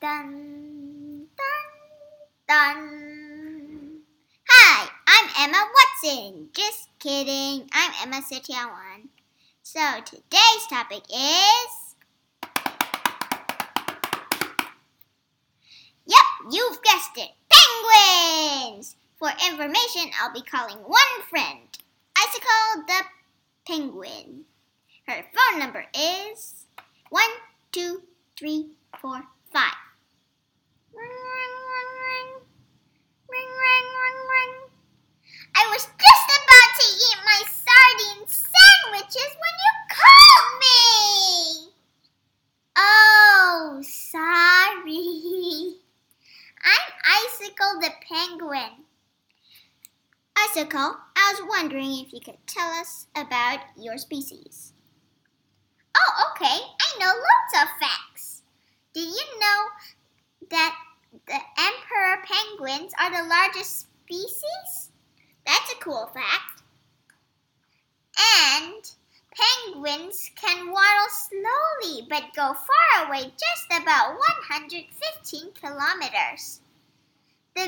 Dun, dun, dun. Hi, I'm Emma Watson. Just kidding. I'm Emma Setiawan. So today's topic is. Yep, you've guessed it. Penguins! For information, I'll be calling one friend. Icicle the penguin. Her phone number is one, two, three, four, five. Ring, ring, ring, ring. Ring, ring, ring, ring. I was just about to eat my sardine sandwiches when you called me. Oh, sorry. I'm Icicle the penguin. Icicle, I was wondering if you could tell us about your species. Oh, okay. I know lots of facts. Did you know that the emperor penguins are the largest species? That's a cool fact. And penguins can waddle slowly but go far away just about 115 kilometers.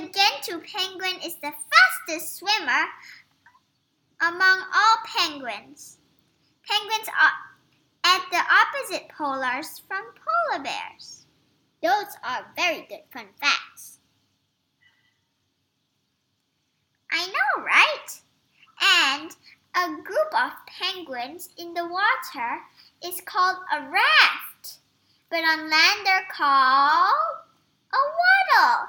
The Gentoo penguin is the fastest swimmer among all penguins. Penguins are at the opposite polars from polar bears. Those are very good fun facts. I know, right? And a group of penguins in the water is called a raft, but on land they're called a waddle.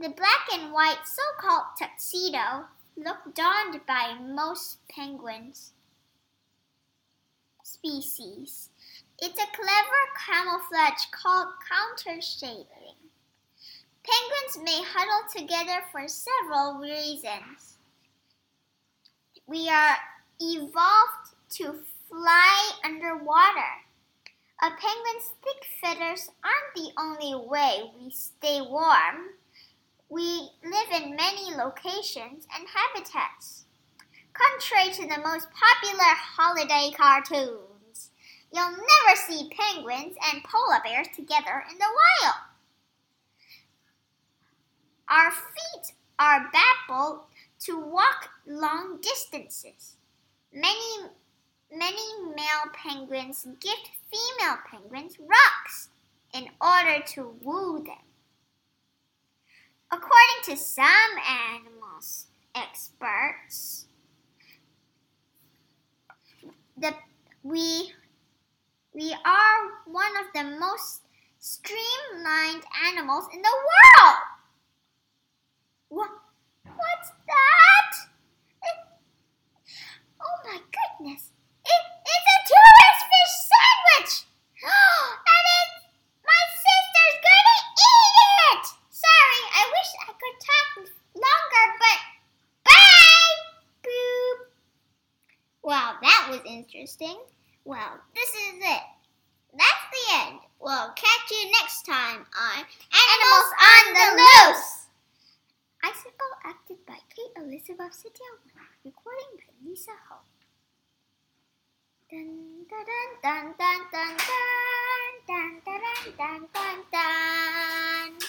The black and white so called tuxedo look donned by most penguins species. It's a clever camouflage called counter shading. Penguins may huddle together for several reasons. We are evolved to fly underwater. A penguin's thick feathers aren't the only way we stay warm. We live in many locations and habitats. Contrary to the most popular holiday cartoons, you'll never see penguins and polar bears together in the wild. Our feet are baffled to walk long distances. Many, many male penguins gift female penguins rocks in order to woo them. According to some animals experts, the we we are one of the most streamlined animals in the world. What? What's that? It, oh my goodness! It, it's a tourist fish sandwich. and it's my sister's gonna eat it. Sorry, I wish I could talk longer, but bye. Boop. That was interesting. Well, this is it. That's the end. We'll catch you next time on Animals on the Loose. Icicle acted by Kate Elizabeth Setiawan. Recording by Lisa Ho. Dun dun dun dun dun dun dun dun dun dun dun dun.